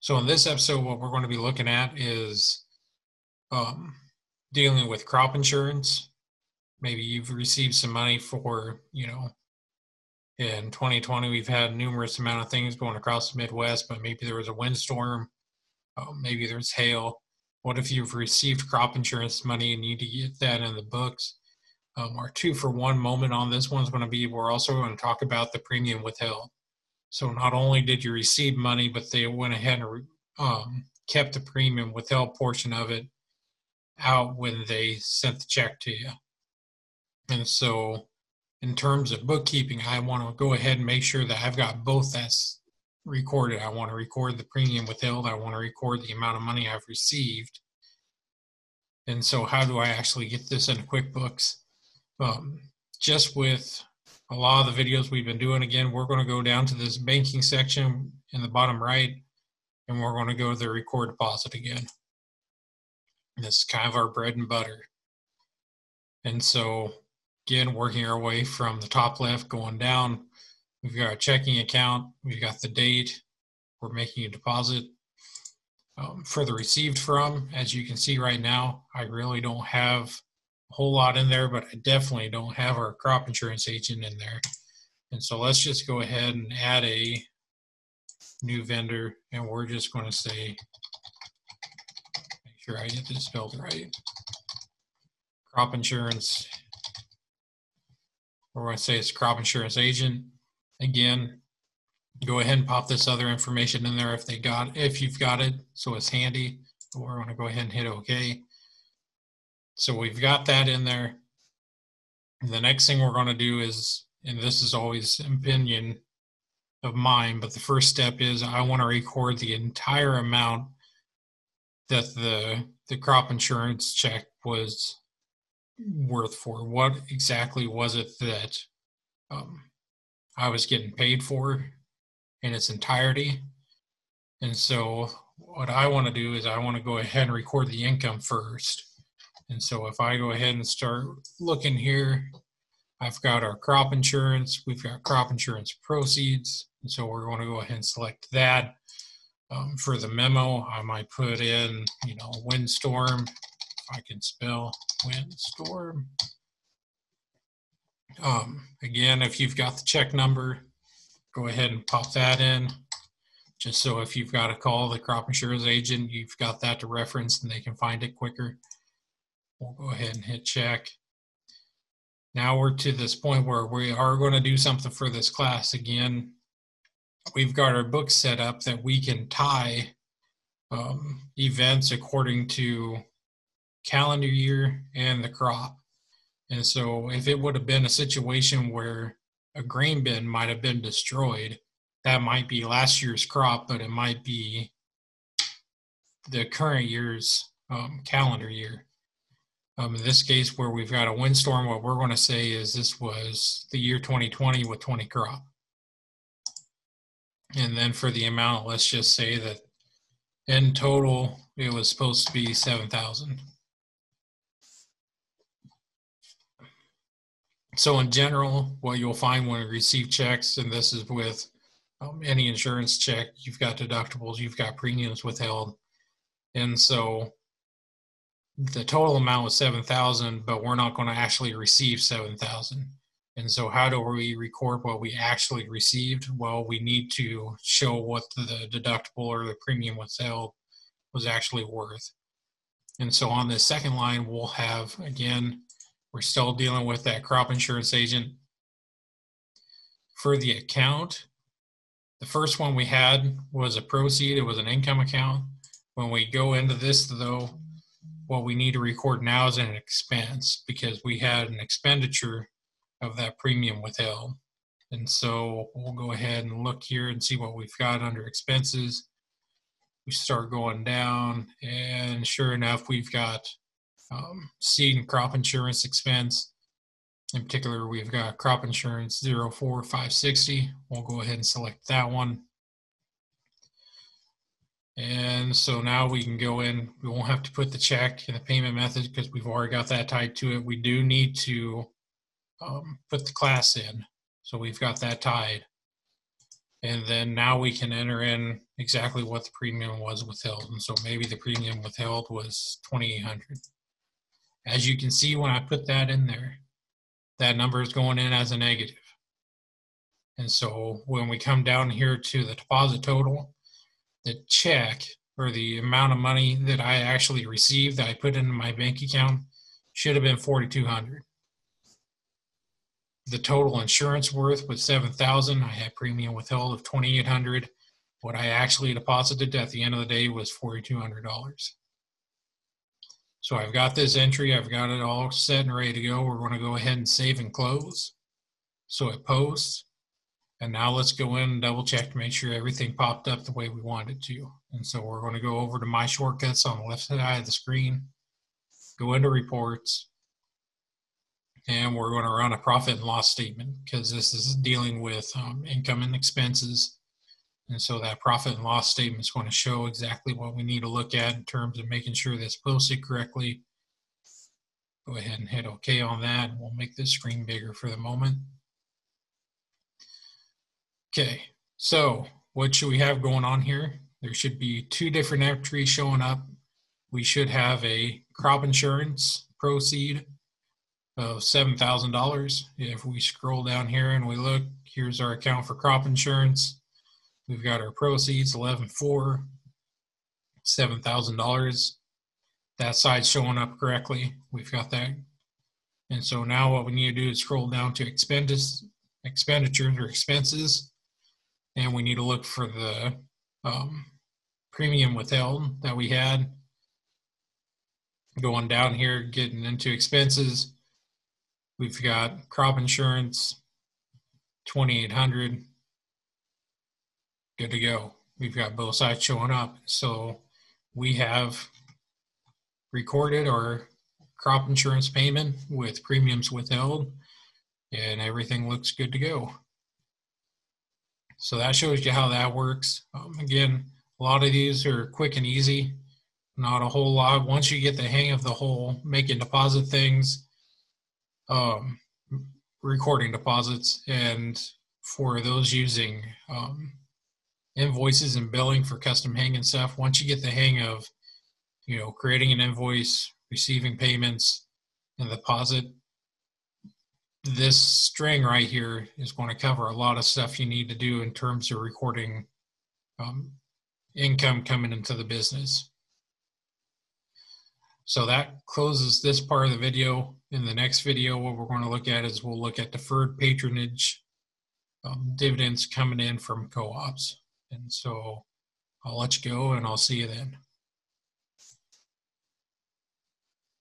So in this episode, what we're going to be looking at is um, dealing with crop insurance. Maybe you've received some money for, you know, in 2020 we've had numerous amount of things going across the Midwest, but maybe there was a windstorm, uh, maybe there's hail. What if you've received crop insurance money and you need to get that in the books? Um, our two for one moment on this one's going to be we're also going to talk about the premium withheld. So not only did you receive money, but they went ahead and um, kept the premium withheld portion of it out when they sent the check to you. And so, in terms of bookkeeping, I want to go ahead and make sure that I've got both that's recorded. I want to record the premium withheld. I want to record the amount of money I've received. And so, how do I actually get this into QuickBooks? Um, just with a lot of the videos we've been doing. Again, we're going to go down to this banking section in the bottom right, and we're going to go to the record deposit again. This is kind of our bread and butter. And so, again, working our way from the top left going down, we've got a checking account, we've got the date, we're making a deposit. Um, for the received from, as you can see right now, I really don't have whole lot in there, but I definitely don't have our crop insurance agent in there. And so let's just go ahead and add a new vendor and we're just going to say, make sure I get this spelled right. Crop insurance, we're going to say it's crop insurance agent. Again, go ahead and pop this other information in there if they got, if you've got it, so it's handy. We're going to go ahead and hit OK. So we've got that in there. The next thing we're going to do is, and this is always opinion of mine, but the first step is I want to record the entire amount that the the crop insurance check was worth for. What exactly was it that um, I was getting paid for in its entirety? And so what I want to do is I want to go ahead and record the income first. And so if I go ahead and start looking here, I've got our crop insurance, we've got crop insurance proceeds. And so we're going to go ahead and select that. Um, for the memo, I might put in, you know, windstorm, if I can spell windstorm. Um, again, if you've got the check number, go ahead and pop that in. Just so if you've got to call the crop insurance agent, you've got that to reference and they can find it quicker. We'll go ahead and hit check. Now we're to this point where we are going to do something for this class. Again, we've got our book set up that we can tie um, events according to calendar year and the crop. And so if it would have been a situation where a grain bin might have been destroyed, that might be last year's crop, but it might be the current year's um, calendar year. Um, in this case, where we've got a windstorm, what we're going to say is this was the year 2020 with 20 crop. And then for the amount, let's just say that in total, it was supposed to be 7,000. So in general, what you'll find when you receive checks, and this is with um, any insurance check, you've got deductibles, you've got premiums withheld. And so the total amount was 7,000, but we're not going to actually receive 7,000. And so how do we record what we actually received? Well, we need to show what the deductible or the premium withheld was actually worth. And so on this second line, we'll have, again, we're still dealing with that crop insurance agent. For the account, the first one we had was a proceed, it was an income account. When we go into this though, what we need to record now is an expense because we had an expenditure of that premium withheld. And so we'll go ahead and look here and see what we've got under expenses. We start going down, and sure enough, we've got um, seed and crop insurance expense. In particular, we've got crop insurance 04560. We'll go ahead and select that one. And so now we can go in, we won't have to put the check in the payment method because we've already got that tied to it. We do need to um, put the class in. So we've got that tied. And then now we can enter in exactly what the premium was withheld. And so maybe the premium withheld was 2,800. As you can see, when I put that in there, that number is going in as a negative. And so when we come down here to the deposit total, the check or the amount of money that I actually received that I put into my bank account should have been 4200 the total insurance worth was 7000 i had premium withheld of 2800 what i actually deposited at the end of the day was $4200 so i've got this entry. I've got it all set and ready to go. We're going to go ahead and save and close. So it posts and now let's go in and double check to make sure everything popped up the way we wanted it to and so we're going to go over to my shortcuts on the left side of the screen go into reports and we're going to run a profit and loss statement because this is dealing with um, income and expenses. And so that profit and loss statement is going to show exactly what we need to look at in terms of making sure that's posted correctly. Go ahead and hit OK on that. We'll make this screen bigger for the moment. Okay, so what should we have going on here? There should be two different entries showing up. We should have a crop insurance proceed of $7,000. If we scroll down here and we look, here's our account for crop insurance. We've got our proceeds, 11.4, $7,000. That side's showing up correctly. We've got that. And so now what we need to do is scroll down to expenditures or expenses. And we need to look for the um, premium withheld that we had. Going down here, getting into expenses We've got crop insurance, 2800 Good to go. We've got both sides showing up. So we have recorded our crop insurance payment with premiums withheld and everything looks good to go. So that shows you how that works. Um, again, a lot of these are quick and easy, not a whole lot. Once you get the hang of the whole making deposit things, um, recording deposits and for those using um, invoices and billing for custom hang and stuff once you get the hang of you know creating an invoice receiving payments and deposit this string right here is going to cover a lot of stuff you need to do in terms of recording um, income coming into the business so that closes this part of the video. In the next video, what we're going to look at is we'll look at deferred patronage um, dividends coming in from co-ops. And so I'll let you go and I'll see you then.